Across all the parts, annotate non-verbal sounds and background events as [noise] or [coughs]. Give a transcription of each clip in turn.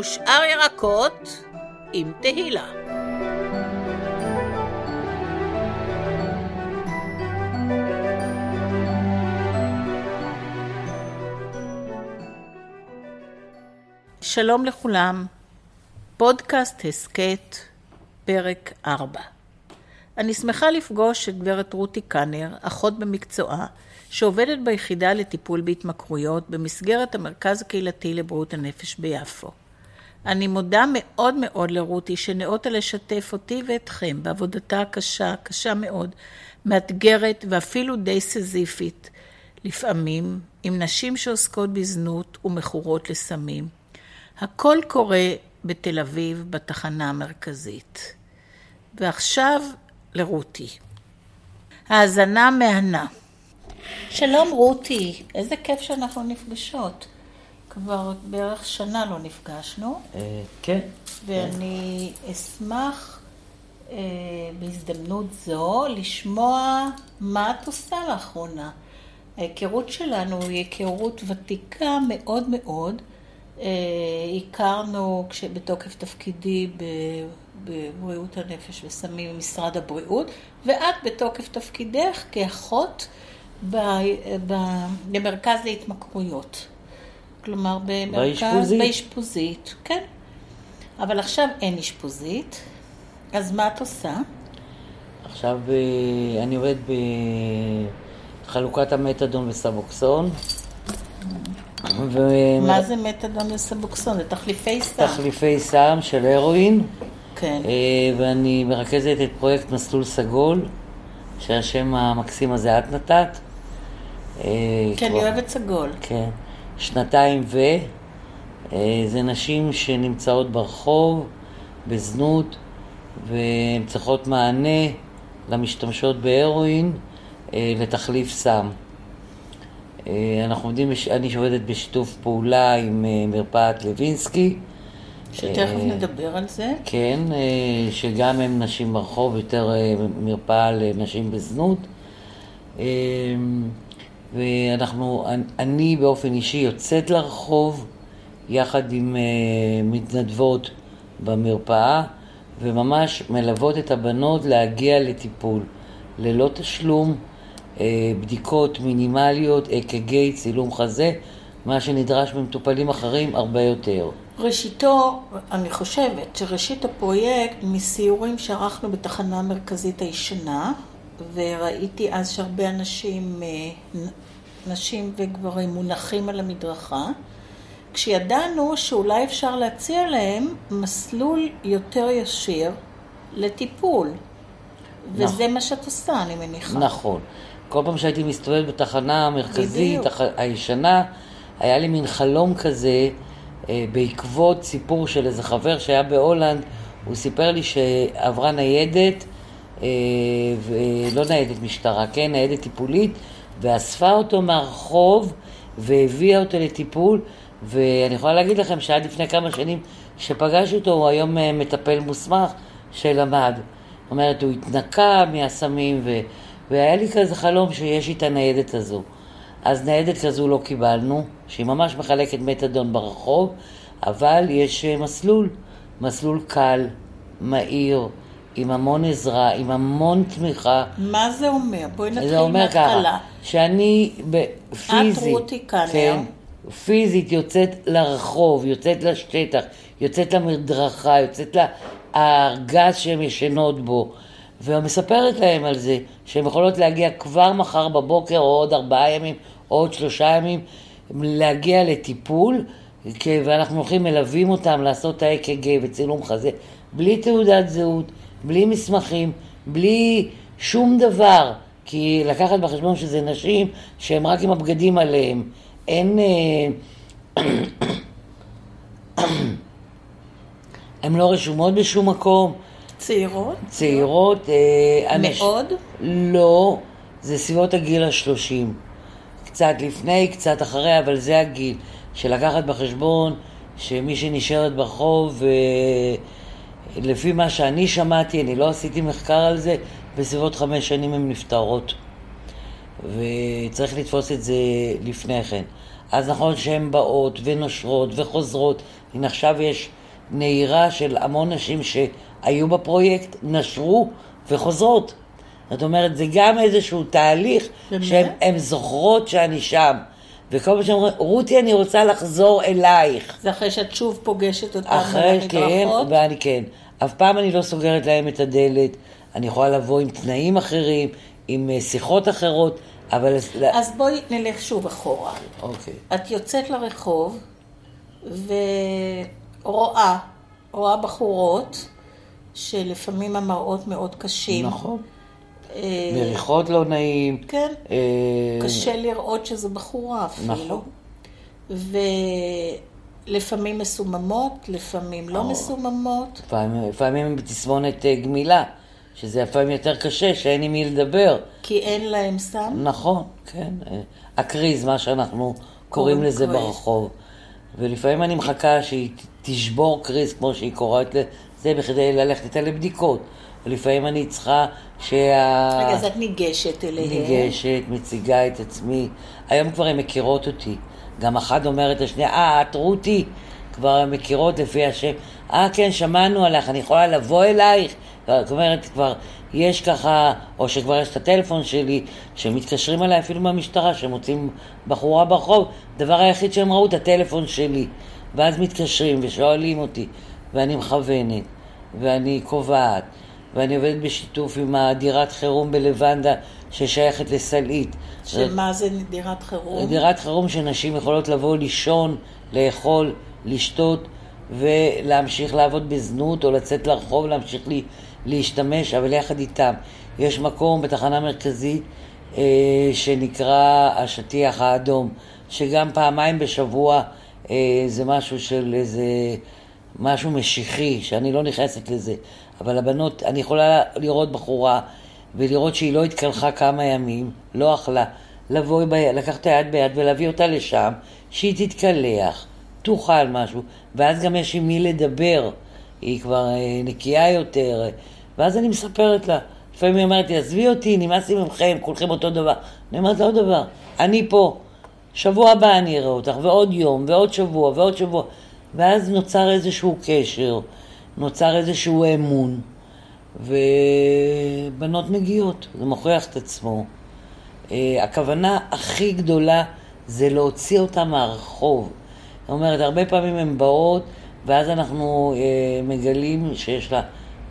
ושאר ירקות עם תהילה. שלום לכולם, פודקאסט הסכת, פרק 4. אני שמחה לפגוש את גברת רותי קאנר, אחות במקצועה, שעובדת ביחידה לטיפול בהתמכרויות במסגרת המרכז הקהילתי לבריאות הנפש ביפו. אני מודה מאוד מאוד לרותי שנאותה לשתף אותי ואתכם בעבודתה הקשה, קשה מאוד, מאתגרת ואפילו די סזיפית, לפעמים עם נשים שעוסקות בזנות ומכורות לסמים. הכל קורה בתל אביב, בתחנה המרכזית. ועכשיו לרותי. האזנה מהנה. שלום רותי, איזה כיף שאנחנו נפגשות. כבר בערך שנה לא נפגשנו. אה, כן. ואני אשמח אה, בהזדמנות זו לשמוע מה את עושה לאחרונה. ההיכרות שלנו היא היכרות ותיקה מאוד מאוד. אה, הכרנו כשבתוקף תפקידי בבריאות הנפש וסמים במשרד הבריאות, ואת בתוקף תפקידך כאחות במרכז להתמכרויות. כלומר, במרכז, באשפוזית, כן. אבל עכשיו אין אשפוזית, אז מה את עושה? עכשיו אה, אני עובד בחלוקת המתדון וסבוקסון. ו... מה זה מתדון וסבוקסון? זה תחליפי סם. תחליפי סם של הרואין. כן. אה, ואני מרכזת את פרויקט מסלול סגול, שהשם המקסים הזה את נתת. כן, אני אוהבת סגול. כן. שנתיים ו... אה, זה נשים שנמצאות ברחוב, בזנות, והן צריכות מענה למשתמשות בהרואין לתחליף סם. אנחנו עובדים, אני עובדת בשיתוף פעולה עם מרפאת לוינסקי. שתכף אה, נדבר על זה. כן, אה, שגם הם נשים ברחוב, יותר אה, מרפאה לנשים בזנות. ואנחנו, אני באופן אישי יוצאת לרחוב יחד עם מתנדבות במרפאה, וממש מלוות את הבנות להגיע לטיפול, ללא תשלום, בדיקות מינימליות, אק"ג, צילום חזה, מה שנדרש ממטופלים אחרים הרבה יותר. ראשיתו, אני חושבת שראשית הפרויקט מסיורים שערכנו בתחנה המרכזית הישנה, וראיתי אז שהרבה אנשים, אה, נשים וגברים מונחים על המדרכה, כשידענו שאולי אפשר להציע להם מסלול יותר ישיר לטיפול. וזה נכון. מה שאת עושה, אני מניחה. נכון. כל פעם שהייתי מסתובבת בתחנה המרכזית, בדיוק. הישנה, היה לי מין חלום כזה אה, בעקבות סיפור של איזה חבר שהיה בהולנד, הוא סיפר לי שעברה ניידת, לא ניידת משטרה, כן, ניידת טיפולית, ואספה אותו מהרחוב והביאה אותו לטיפול, ואני יכולה להגיד לכם שעד לפני כמה שנים שפגש אותו, הוא היום אה, מטפל מוסמך שלמד. זאת אומרת, הוא התנקה מהסמים, ו... והיה לי כזה חלום שיש את הניידת הזו. אז ניידת כזו לא קיבלנו, שהיא ממש מחלקת מתדון ברחוב, אבל יש אה, מסלול, מסלול קל, מהיר, עם המון עזרה, עם המון תמיכה. מה זה אומר? בואי נתחיל מההתחלה. שאני פיזית, את רותי קאנר. כן, פיזית יוצאת לרחוב, יוצאת לשטח, יוצאת למדרכה, יוצאת לארגז שהן ישנות בו, ומספרת להם על זה, שהן יכולות להגיע כבר מחר בבוקר, או עוד ארבעה ימים, או עוד שלושה ימים, להגיע לטיפול, ואנחנו הולכים, מלווים אותם לעשות את ה-AKG וצילום חזה, בלי תעודת זהות, בלי מסמכים, בלי שום דבר, כי לקחת בחשבון שזה נשים שהן רק עם הבגדים עליהן, אין... אה, [coughs] הן לא רשומות בשום מקום. צעירות? צעירות. אה, מאוד? לא, זה סביבות הגיל השלושים. קצת לפני, קצת אחרי, אבל זה הגיל. של לקחת בחשבון שמי שנשארת ברחוב, לפי מה שאני שמעתי, אני לא עשיתי מחקר על זה, בסביבות חמש שנים הן נפטרות. וצריך לתפוס את זה לפני כן. אז נכון שהן באות ונושרות וחוזרות. הנה עכשיו יש נהירה של המון נשים שהיו בפרויקט, נשרו וחוזרות. זאת אומרת, זה גם איזשהו תהליך שהן זוכרות שאני שם. וכל פעם שאומרים, רותי, אני רוצה לחזור אלייך. זה אחרי שאת שוב פוגשת אותם אחרי, כן, ואני כן. אף פעם אני לא סוגרת להם את הדלת. אני יכולה לבוא עם תנאים אחרים, עם אה, שיחות אחרות, אבל... אז בואי נלך שוב אחורה. אוקיי. את יוצאת לרחוב ורואה, רואה בחורות שלפעמים המראות מאוד קשים. נכון. אה, מריחות לא נעים. כן, אה, קשה לראות שזו בחורה אפילו. נכון. ולפעמים מסוממות, לפעמים לא מסוממות. לפעמים הם בתסמונת אה, גמילה, שזה לפעמים יותר קשה, שאין עם מי לדבר. כי אין להם סם? נכון, כן. הקריז, מה שאנחנו קוראים לזה קריז. ברחוב. ולפעמים אני מחכה שהיא תשבור קריז, כמו שהיא קוראת לזה, בכדי ללכת איתה לבדיקות. ולפעמים אני צריכה שה... רגע, אז את ניגשת אליהם. ניגשת, מציגה את עצמי. היום כבר הן מכירות אותי. גם אחת אומרת לשנייה, אה, את רותי. כבר מכירות לפי השם. אה, כן, שמענו עליך, אני יכולה לבוא אלייך? זאת אומרת, כבר יש ככה, או שכבר יש את הטלפון שלי, שמתקשרים אליי אפילו מהמשטרה, שמוצאים בחורה ברחוב, הדבר היחיד שהם ראו את הטלפון שלי. ואז מתקשרים ושואלים אותי, ואני מכוונת, ואני קובעת. ואני עובדת בשיתוף עם הדירת חירום בלבנדה ששייכת לסלעית. שמה זה דירת חירום? דירת חירום שנשים יכולות לבוא לישון, לאכול, לשתות ולהמשיך לעבוד בזנות או לצאת לרחוב, להמשיך לי, להשתמש, אבל יחד איתם. יש מקום בתחנה מרכזית אה, שנקרא השטיח האדום, שגם פעמיים בשבוע אה, זה משהו של איזה... משהו משיחי, שאני לא נכנסת לזה. אבל הבנות, אני יכולה לראות בחורה ולראות שהיא לא התקלחה כמה ימים, לא אכלה, לבוא. לקחת את היד ביד ולהביא אותה לשם, שהיא תתקלח, תאכל משהו, ואז גם יש עם מי לדבר, היא כבר אה, נקייה יותר, ואז אני מספרת לה. לפעמים היא אומרת לי, עזבי אותי, נמאס לי ממכם, כולכם אותו דבר. אני אומרת לה עוד דבר, אני פה, שבוע הבא אני אראה אותך, ועוד יום, ועוד שבוע, ועוד שבוע. ואז נוצר איזשהו קשר, נוצר איזשהו אמון, ובנות מגיעות, זה מוכיח את עצמו. Uh, הכוונה הכי גדולה זה להוציא אותן מהרחוב. זאת אומרת, הרבה פעמים הן באות, ואז אנחנו uh, מגלים שיש לה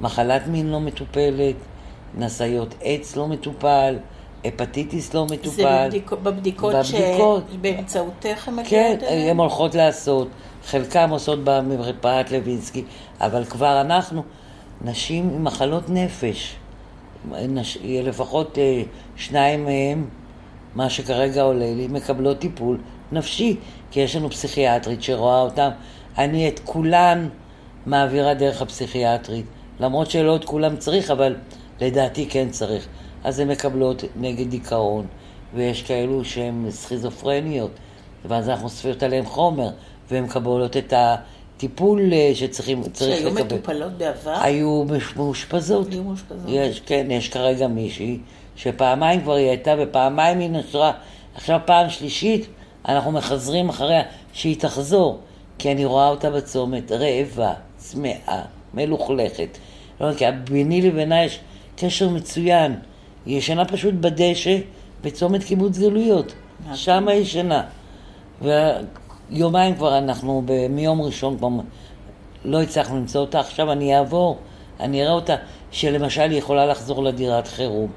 מחלת מין לא מטופלת, נשאיות עץ לא מטופל, הפטיטיס לא מטופל. זה בבדיק, בבדיקות, בבדיקות שבאמצעותך הן מגיעות כן, אליהן? כן, הן הולכות לעשות. חלקם עושות במרפאת לוינסקי, אבל כבר אנחנו, נשים עם מחלות נפש, נש... לפחות אה, שניים מהם, מה שכרגע עולה לי, מקבלות טיפול נפשי, כי יש לנו פסיכיאטרית שרואה אותם. אני את כולן מעבירה דרך הפסיכיאטרית, למרות שלא את כולם צריך, אבל לדעתי כן צריך. אז הן מקבלות נגד דיכאון, ויש כאלו שהן סכיזופרניות, ואז אנחנו אוספים עליהן חומר, והן מקבלות את הטיפול אה, שצריכים לקבל. שהיו מטופלות בעבר? היו מאושפזות. היו מאושפזות. יש, כן, יש כרגע מישהי שפעמיים כבר היא הייתה ופעמיים היא נשרה. עכשיו פעם שלישית אנחנו מחזרים אחריה שהיא תחזור, כי אני רואה אותה בצומת רעבה, צמאה, מלוכלכת. לא, כי ביני לבינה יש קשר מצוין. היא ישנה פשוט בדשא בצומת קיבוץ גלויות. שם היא ישנה. יומיים כבר אנחנו, מיום ראשון כבר לא הצלחנו למצוא אותה, עכשיו אני אעבור, אני אראה אותה, שלמשל היא יכולה לחזור לדירת חירום,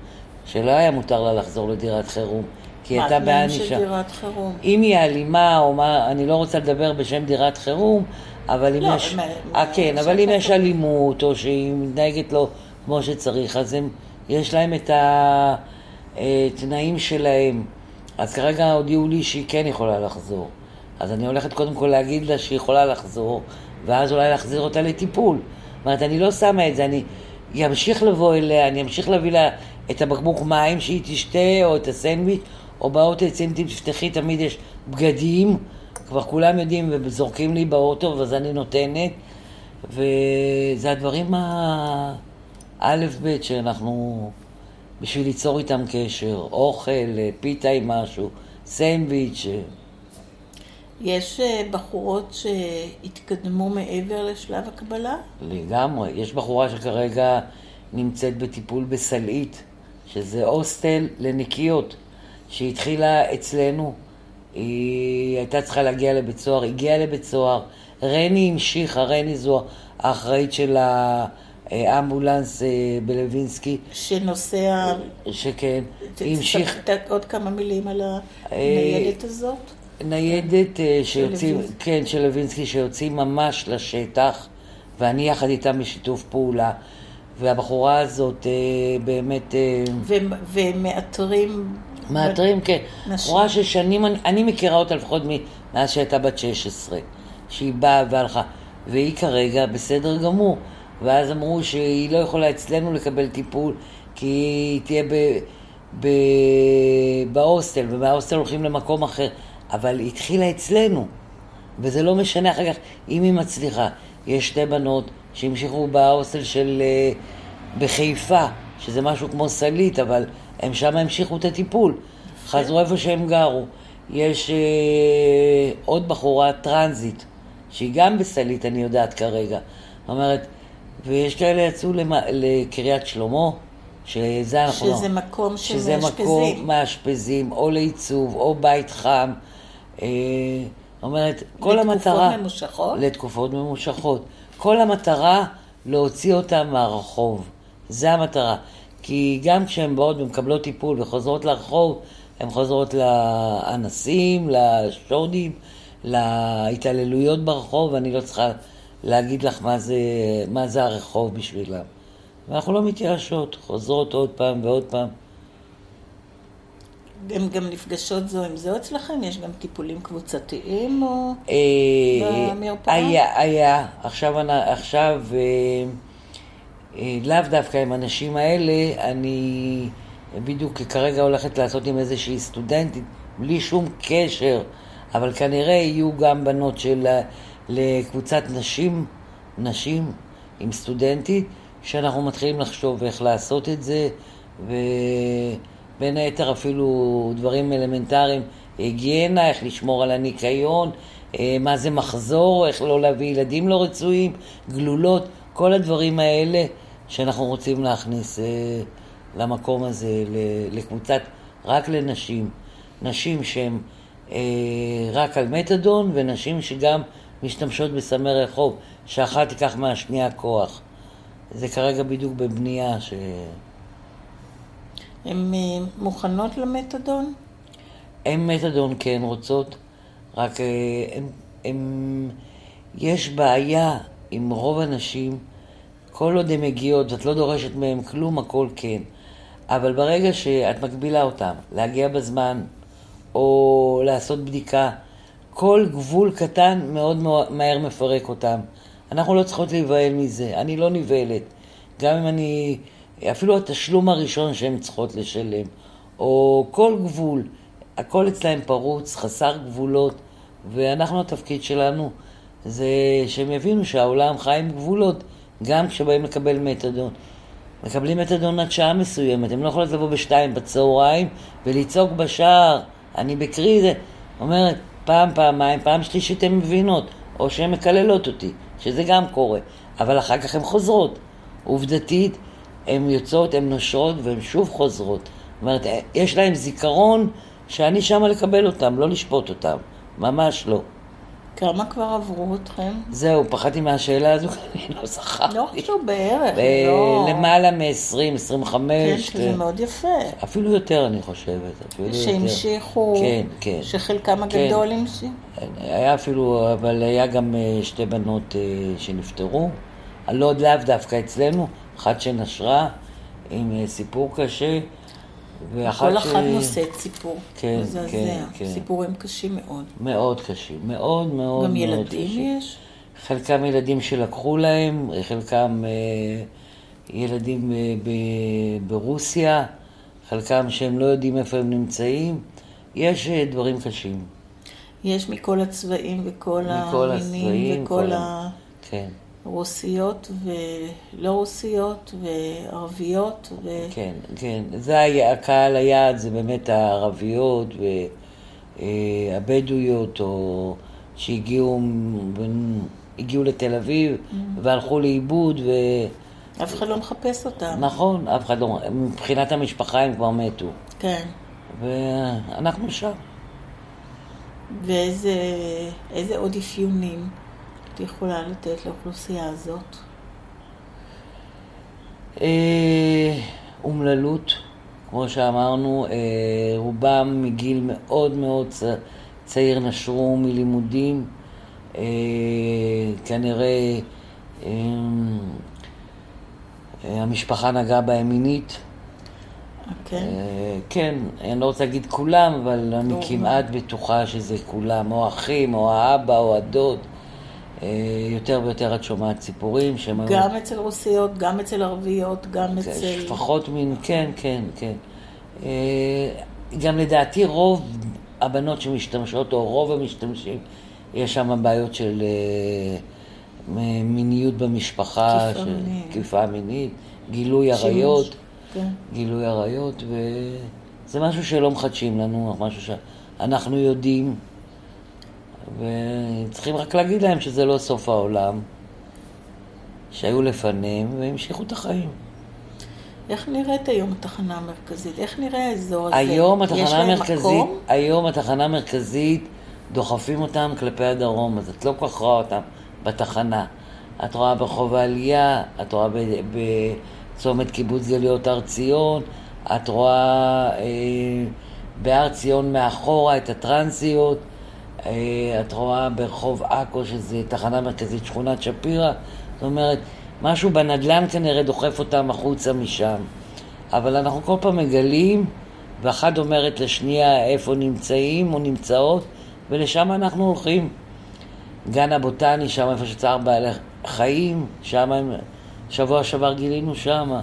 שלא היה מותר לה לחזור לדירת חירום, כי היא הייתה בענישה. של דירת חירום? אם היא אלימה, או מה, אני לא רוצה לדבר בשם דירת חירום, אבל אם לא, יש... אה, כן, אבל אם יש אלימות, או שהיא מתנהגת לו כמו שצריך, אז הם, יש להם את התנאים אה, שלהם. אז כרגע הודיעו לי שהיא כן יכולה לחזור. אז אני הולכת קודם כל להגיד לה שהיא יכולה לחזור, ואז אולי להחזיר אותה לטיפול. זאת אומרת, אני לא שמה את זה, אני אמשיך לבוא אליה, אני אמשיך להביא לה את הבקבוק מים שהיא תשתה, או את הסנדוויץ', או באוטו אם תפתחי, תמיד יש בגדים, כבר כולם יודעים וזורקים לי באוטו, ואז אני נותנת, וזה הדברים האלף-בית שאנחנו בשביל ליצור איתם קשר, אוכל, פיתה עם משהו, סנדוויץ'. אה. יש אה, בחורות שהתקדמו מעבר לשלב הקבלה? לגמרי. יש בחורה שכרגע נמצאת בטיפול בסלעית, שזה הוסטל לנקיות, שהתחילה אצלנו. היא הייתה צריכה להגיע לבית סוהר, הגיעה לבית סוהר. רני המשיכה, רני זו האחראית של האמבולנס אה, בלווינסקי. שנוסע... שכן, היא המשיך... עוד כמה מילים על הניידת הזאת? ניידת אה, שיוצאים, כן, של לוינסקי, שיוצאים ממש לשטח, ואני יחד איתם בשיתוף פעולה. והבחורה הזאת אה, באמת... ומאתרים... מאתרים, כן. בחורה ששנים, אני, אני מכירה אותה לפחות מאז שהייתה בת 16, שהיא באה והלכה, והיא כרגע בסדר גמור. ואז אמרו שהיא לא יכולה אצלנו לקבל טיפול, כי היא תהיה ב, ב, בהוסטל, ומההוסטל הולכים למקום אחר. אבל היא התחילה אצלנו, וזה לא משנה אחר כך אם היא מצליחה. יש שתי בנות שהמשיכו בהוסטל של... אה, בחיפה, שזה משהו כמו סלית, אבל הם שם המשיכו את הטיפול. חזרו איפה שהם גרו. יש אה, עוד בחורה טרנזיט, שהיא גם בסלית, אני יודעת כרגע. זאת אומרת, ויש כאלה יצאו למה, לקריית שלמה, שזה אנחנו שזה לא... מקום של שזה מאשפזים. מקום מאשפזים, או לעיצוב, או בית חם. אה, אומרת, כל לתקופות המטרה... לתקופות ממושכות? לתקופות ממושכות. כל המטרה להוציא אותם מהרחוב. זה המטרה. כי גם כשהן באות ומקבלות טיפול וחוזרות לרחוב, הן חוזרות לאנסים, לשורדים, להתעללויות ברחוב, ואני לא צריכה להגיד לך מה זה, מה זה הרחוב בשבילם. ואנחנו לא מתייאשות, חוזרות עוד פעם ועוד פעם. הן גם נפגשות זו עם זו אצלכם? יש גם טיפולים קבוצתיים או אה, במרפאה? היה, היה. עכשיו, עכשיו אה, אה, לאו דווקא עם הנשים האלה, אני בדיוק כרגע הולכת לעשות עם איזושהי סטודנטית, בלי שום קשר, אבל כנראה יהיו גם בנות של... לקבוצת נשים, נשים עם סטודנטית, שאנחנו מתחילים לחשוב איך לעשות את זה, ובין היתר אפילו דברים אלמנטריים, היגיינה, איך לשמור על הניקיון, אה, מה זה מחזור, איך לא להביא ילדים לא רצויים, גלולות, כל הדברים האלה שאנחנו רוצים להכניס אה, למקום הזה, לקבוצת, רק לנשים. נשים שהן אה, רק על מתדון ונשים שגם משתמשות בסמי רחוב, שאחת תיקח מהשנייה כוח. זה כרגע בדיוק בבנייה ש... הן אה, מוכנות למתדון? הן מתדון כן רוצות, רק הם, אה, הם, יש בעיה עם רוב הנשים, כל עוד הן מגיעות ואת לא דורשת מהן כלום, הכל כן. אבל ברגע שאת מגבילה אותן להגיע בזמן, או לעשות בדיקה, כל גבול קטן מאוד מהר מפרק אותם. אנחנו לא צריכות להיבהל מזה, אני לא נבהלת. גם אם אני, אפילו התשלום הראשון שהן צריכות לשלם, או כל גבול, הכל אצלהם פרוץ, חסר גבולות, ואנחנו, התפקיד שלנו זה שהם יבינו שהעולם חי עם גבולות, גם כשבאים לקבל מתדון. מקבלים מתדון עד שעה מסוימת, הם לא יכולות לבוא בשתיים בצהריים ולצעוק בשער, אני בקרי זה. אומרת, פעם, פעמיים, פעם שלישית הן מבינות, או שהן מקללות אותי, שזה גם קורה, אבל אחר כך הן חוזרות. עובדתית, הן יוצאות, הן נושרות והן שוב חוזרות. זאת אומרת, יש להן זיכרון שאני שמה לקבל אותם, לא לשפוט אותם. ממש לא. כמה כבר עברו אתכם? זהו, פחדתי מהשאלה הזו, [laughs] אני לא זכרתי. לא חשוב, בערך, לא... למעלה מ-20, 25. כן, שזה מאוד יפה. אפילו יותר, אני חושבת. שהמשיכו, כן, כן. שחלקם כן. הגדול כן. המשיך? היה אפילו, אבל היה גם אה, שתי בנות אה, שנפטרו. לא לאו דווקא אצלנו, אחת שנשרה עם אה, סיפור קשה. כל אחד נושא את סיפור. כן, כן, כן. סיפורים קשים מאוד. מאוד קשים, מאוד מאוד מאוד קשים. גם ילדים יש? חלקם ילדים שלקחו להם, חלקם אה, ילדים אה, ב- ברוסיה, חלקם שהם לא יודעים איפה הם נמצאים. יש אה, דברים קשים. יש מכל הצבעים וכל המינים וכל ה... כן. רוסיות ולא רוסיות וערביות. ו... כן, כן. זה היה, הקהל היעד זה באמת הערביות והבדואיות, או שהגיעו הגיעו לתל אביב mm. והלכו לאיבוד ו... אף אחד לא מחפש אותם. נכון, אף אחד לא... מבחינת המשפחה הם כבר מתו. כן. ואנחנו שם. ואיזה עוד אפיונים את יכולה לתת לאוכלוסייה הזאת? אה, אומללות, כמו שאמרנו, אה, רובם מגיל מאוד מאוד צעיר נשרו מלימודים. אה, כנראה המשפחה נגעה בהם מינית. כן. כן, אני לא רוצה להגיד כולם, אבל אני כמעט בטוחה שזה כולם, או אחים, או האבא, או הדוד. אה, יותר ויותר את שומעת סיפורים שהם... גם אצל רוסיות, גם אצל ערביות, גם אצל... לפחות מין, כן, כן, כן. אה, גם לדעתי רוב הבנות שמשתמשות, או רוב המשתמשים, יש שם בעיות של מיניות במשפחה, תקיפה מינית, גילוי עריות. כן. גילוי עריות, וזה משהו שלא מחדשים לנו, משהו שאנחנו יודעים, וצריכים רק להגיד להם שזה לא סוף העולם, שהיו לפניהם, והמשיכו את החיים. איך נראית היום התחנה המרכזית? איך נראה האזור הזה? היום התחנה המרכזית, היום התחנה המרכזית, דוחפים אותם כלפי הדרום, אז את לא כל כך רואה אותם בתחנה. את רואה ברחוב העלייה, את רואה ב... ב צומת קיבוץ גליות הר ציון, את רואה אה, בהר ציון מאחורה את הטרנסיות, את רואה ברחוב עכו, שזה תחנה מרכזית שכונת שפירא, זאת אומרת, משהו בנדלן כנראה דוחף אותם החוצה משם. אבל אנחנו כל פעם מגלים, ואחת אומרת לשנייה איפה נמצאים או נמצאות, ולשם אנחנו הולכים. גן הבוטני, שם איפה שצער בעלי חיים, שם הם... שבוע שעבר גילינו שמה.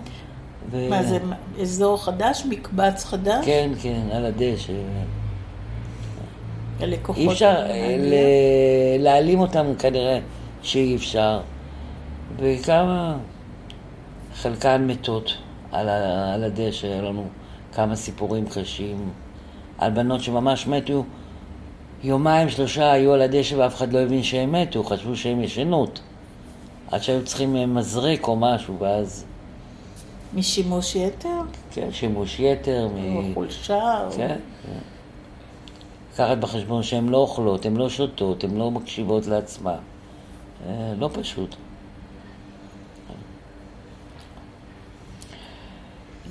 ו... מה זה, אזור חדש? מקבץ חדש? כן, כן, על הדשא. הלקוחות... אי אפשר ל... להעלים אותם כנראה שאי אפשר. וכמה, חלקן מתות על, ה... על הדשא, היה לנו כמה סיפורים קשים על בנות שממש מתו. יומיים, שלושה היו על הדשא ואף אחד לא הבין שהם מתו, חשבו שהם ישנות. עד שהיו צריכים אה, מזרק או משהו, ואז... משימוש יתר? כן, שימוש יתר. או מ... חולשה? כן, כן. לקחת בחשבון שהן לא אוכלות, הן לא שותות, הן לא מקשיבות לעצמן. אה, לא פשוט.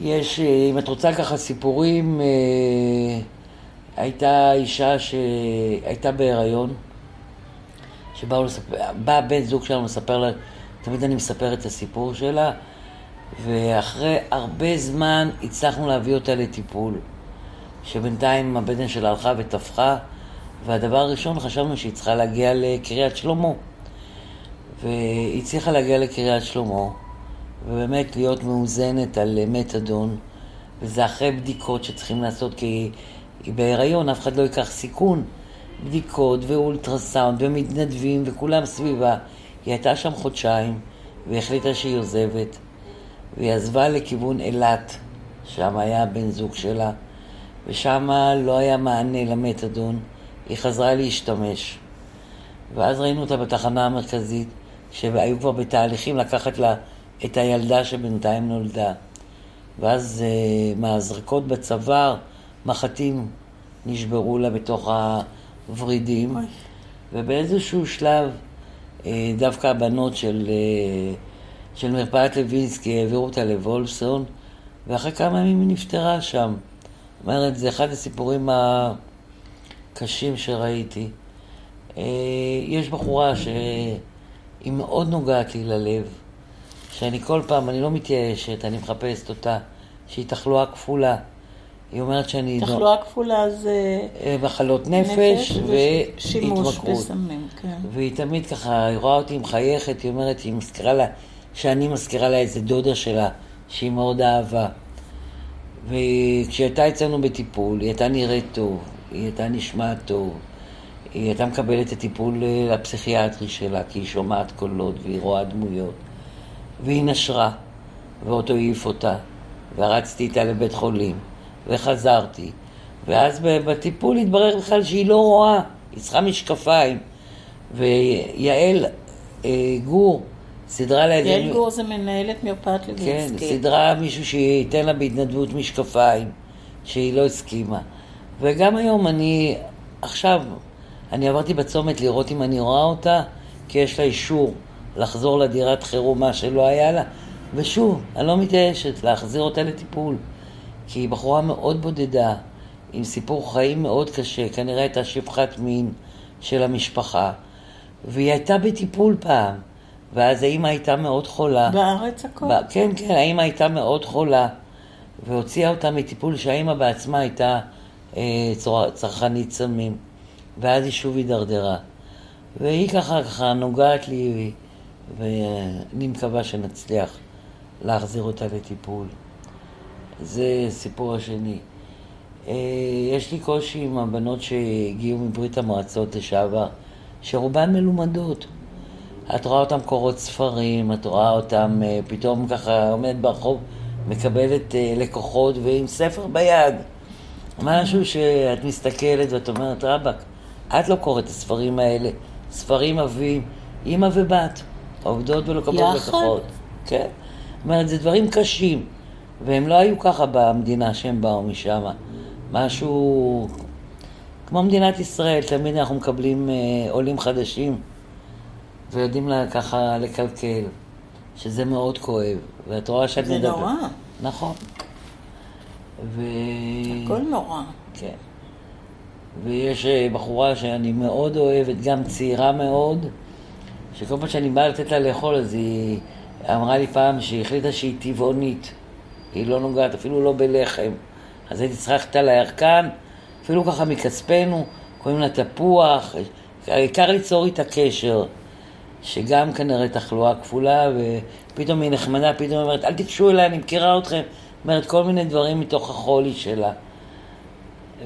יש, אה, אם את רוצה ככה סיפורים, הייתה אישה שהייתה בהיריון, שבא לספר, בן זוג שלנו לספר לה, תמיד אני מספר את הסיפור שלה, ואחרי הרבה זמן הצלחנו להביא אותה לטיפול, שבינתיים הבטן שלה הלכה ותפחה, והדבר הראשון חשבנו שהיא צריכה להגיע לקריית שלמה. והיא הצליחה להגיע לקריית שלמה, ובאמת להיות מאוזנת על מתדון, וזה אחרי בדיקות שצריכים לעשות, כי היא בהיריון, אף אחד לא ייקח סיכון. בדיקות ואולטרסאונד ומתנדבים וכולם סביבה. היא הייתה שם חודשיים והחליטה שהיא עוזבת והיא עזבה לכיוון אילת, שם היה בן זוג שלה ושם לא היה מענה למתדון, היא חזרה להשתמש ואז ראינו אותה בתחנה המרכזית שהיו כבר בתהליכים לקחת לה את הילדה שבינתיים נולדה ואז uh, מהזרקות בצוואר מחטים נשברו לה בתוך ה... ורידים, אוי. ובאיזשהו שלב אה, דווקא הבנות של, אה, של מרפאת לוינסקי העבירו אותה לוולפסון, ואחרי כמה ימים היא נפטרה שם. אומרת, זה אחד הסיפורים הקשים שראיתי. אה, יש בחורה שהיא מאוד נוגעת לי ללב, שאני כל פעם, אני לא מתייאשת, אני מחפשת אותה, שהיא תחלואה כפולה. היא אומרת שאני... תחלואה כפולה זה... אה, מחלות נפש, והתמכרות. שימוש בסמים, כן. והיא תמיד ככה, היא רואה אותי מחייכת, היא אומרת, היא מזכירה לה, שאני מזכירה לה איזה דודה שלה, שהיא מאוד אהבה. וכשהיא הייתה אצלנו בטיפול, היא הייתה נראית טוב, היא הייתה נשמעת טוב, היא הייתה מקבלת את הטיפול אה, הפסיכיאטרי שלה, כי היא שומעת קולות והיא רואה דמויות. והיא נשרה, ואותו העיף אותה, ורצתי איתה לבית חולים, וחזרתי. ואז בטיפול התברר בכלל שהיא לא רואה, היא צריכה משקפיים. ויעל אה, גור סדרה איזה... יעל גור זה מנהלת מרפאת לוינסקי. כן, סדרה מישהו שייתן לה בהתנדבות משקפיים, שהיא לא הסכימה. וגם היום אני, עכשיו, אני עברתי בצומת לראות אם אני רואה אותה, כי יש לה אישור לחזור לדירת חירום, מה שלא היה לה. ושוב, אני לא מתייאשת להחזיר אותה לטיפול, כי היא בחורה מאוד בודדה, עם סיפור חיים מאוד קשה, כנראה הייתה שפחת מין של המשפחה, והיא הייתה בטיפול פעם, ואז האימא הייתה מאוד חולה. בארץ הכל? כן, כן, האימא הייתה מאוד חולה, והוציאה אותה מטיפול שהאימא בעצמה הייתה אה, צרכנית סמים, ואז היא שוב הידרדרה. והיא ככה ככה נוגעת לי, ואני מקווה שנצליח להחזיר אותה לטיפול. זה סיפור השני. אה, יש לי קושי עם הבנות שהגיעו מברית המועצות לשעבר, שרובן מלומדות. את רואה אותן קוראות ספרים, את רואה אותן אה, פתאום ככה עומדת ברחוב, מקבלת אה, לקוחות ועם ספר ביד. משהו שאת מסתכלת ואת אומרת, רבאק, את לא קוראת את הספרים האלה. ספרים אבים, אימא ובת, עובדות ולא קבלות לקוחות. כן. זאת אומרת, זה דברים קשים, והם לא היו ככה במדינה שהם באו משם. משהו כמו מדינת ישראל, תמיד אנחנו מקבלים אה, עולים חדשים ויודעים לה ככה לקלקל, שזה מאוד כואב, ואת רואה שאת מדברת. זה נורא. נכון. ו... הכל נורא. כן. ויש אה, בחורה שאני מאוד אוהבת, גם צעירה מאוד, שכל פעם שאני באה לתת לה לאכול, אז היא אמרה לי פעם שהיא החליטה שהיא טבעונית. היא לא נוגעת אפילו לא בלחם. אז הייתי צריכה ללכת על הירקן, אפילו ככה מכספנו, קוראים לה תפוח. העיקר ליצור איתה קשר, שגם כנראה תחלואה כפולה, ופתאום היא נחמדה, פתאום היא אומרת, אל תיגשו אליי, אני מכירה אתכם. אומרת כל מיני דברים מתוך החולי שלה.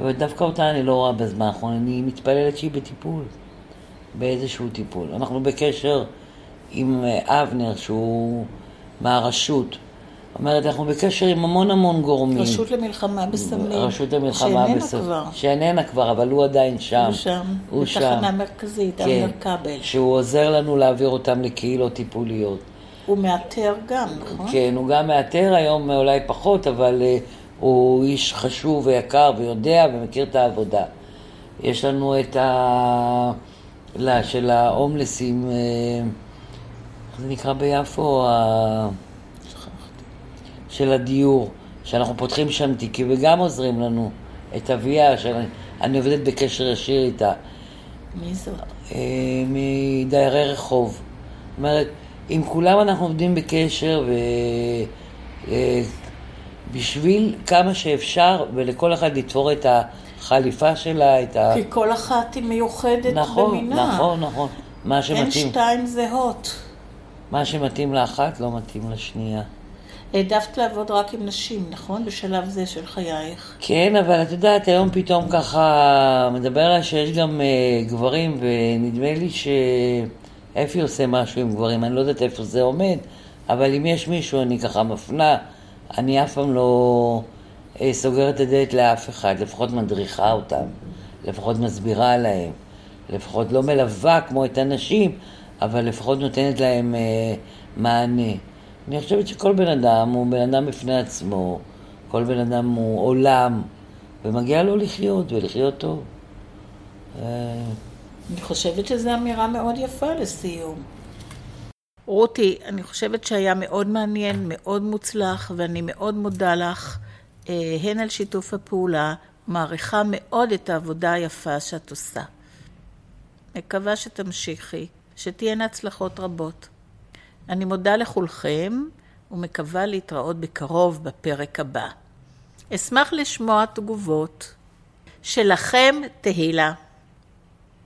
ודווקא אותה אני לא רואה בזמן האחרון, אני מתפללת שהיא בטיפול, באיזשהו טיפול. אנחנו בקשר עם אה, אבנר, שהוא מהרשות. אומרת, אנחנו בקשר עם המון המון גורמים. רשות למלחמה בסמים. רשות למלחמה בסמים. שאיננה כבר. שאיננה כבר, אבל הוא עדיין שם. הוא שם. הוא שם. בתחנה מרכזית, כן, אבנר כבל. שהוא עוזר לנו להעביר אותם לקהילות טיפוליות. הוא מאתר גם, נכון? כן, הוא גם מאתר היום אולי פחות, אבל uh, הוא איש חשוב ויקר ויודע ומכיר את העבודה. יש לנו את ה... לה, של ההומלסים, uh, איך זה נקרא ביפו? ה... של הדיור, שאנחנו פותחים שם תיקים וגם עוזרים לנו. את אביה, שאני עובדת בקשר ישיר איתה. מי זאת? אה, מדיירי רחוב. זאת אומרת, עם כולם אנחנו עובדים בקשר, ובשביל אה, כמה שאפשר, ולכל אחד לתפור את החליפה שלה, את ה... כי כל אחת היא מיוחדת נכון, במינה. נכון, נכון. מה שמתאים... אין שתיים זהות. מה שמתאים לאחת לא מתאים לשנייה. העדפת לעבוד רק עם נשים, נכון? בשלב זה של חייך. כן, אבל את יודעת, היום פתאום ככה מדבר שיש גם uh, גברים, ונדמה לי שאפי עושה משהו עם גברים, אני לא יודעת איפה זה עומד, אבל אם יש מישהו, אני ככה מפנה, אני אף פעם לא uh, סוגרת את הדלת לאף אחד, לפחות מדריכה אותם, לפחות מסבירה להם, לפחות לא מלווה כמו את הנשים, אבל לפחות נותנת להם uh, מענה. אני חושבת שכל בן אדם הוא בן אדם בפני עצמו, כל בן אדם הוא עולם, ומגיע לו לחיות ולחיות טוב. אני חושבת שזו אמירה מאוד יפה לסיום. רותי, אני חושבת שהיה מאוד מעניין, מאוד מוצלח, ואני מאוד מודה לך, אה, הן על שיתוף הפעולה, מעריכה מאוד את העבודה היפה שאת עושה. מקווה שתמשיכי, שתהיינה הצלחות רבות. אני מודה לכולכם ומקווה להתראות בקרוב בפרק הבא. אשמח לשמוע תגובות. שלכם תהילה.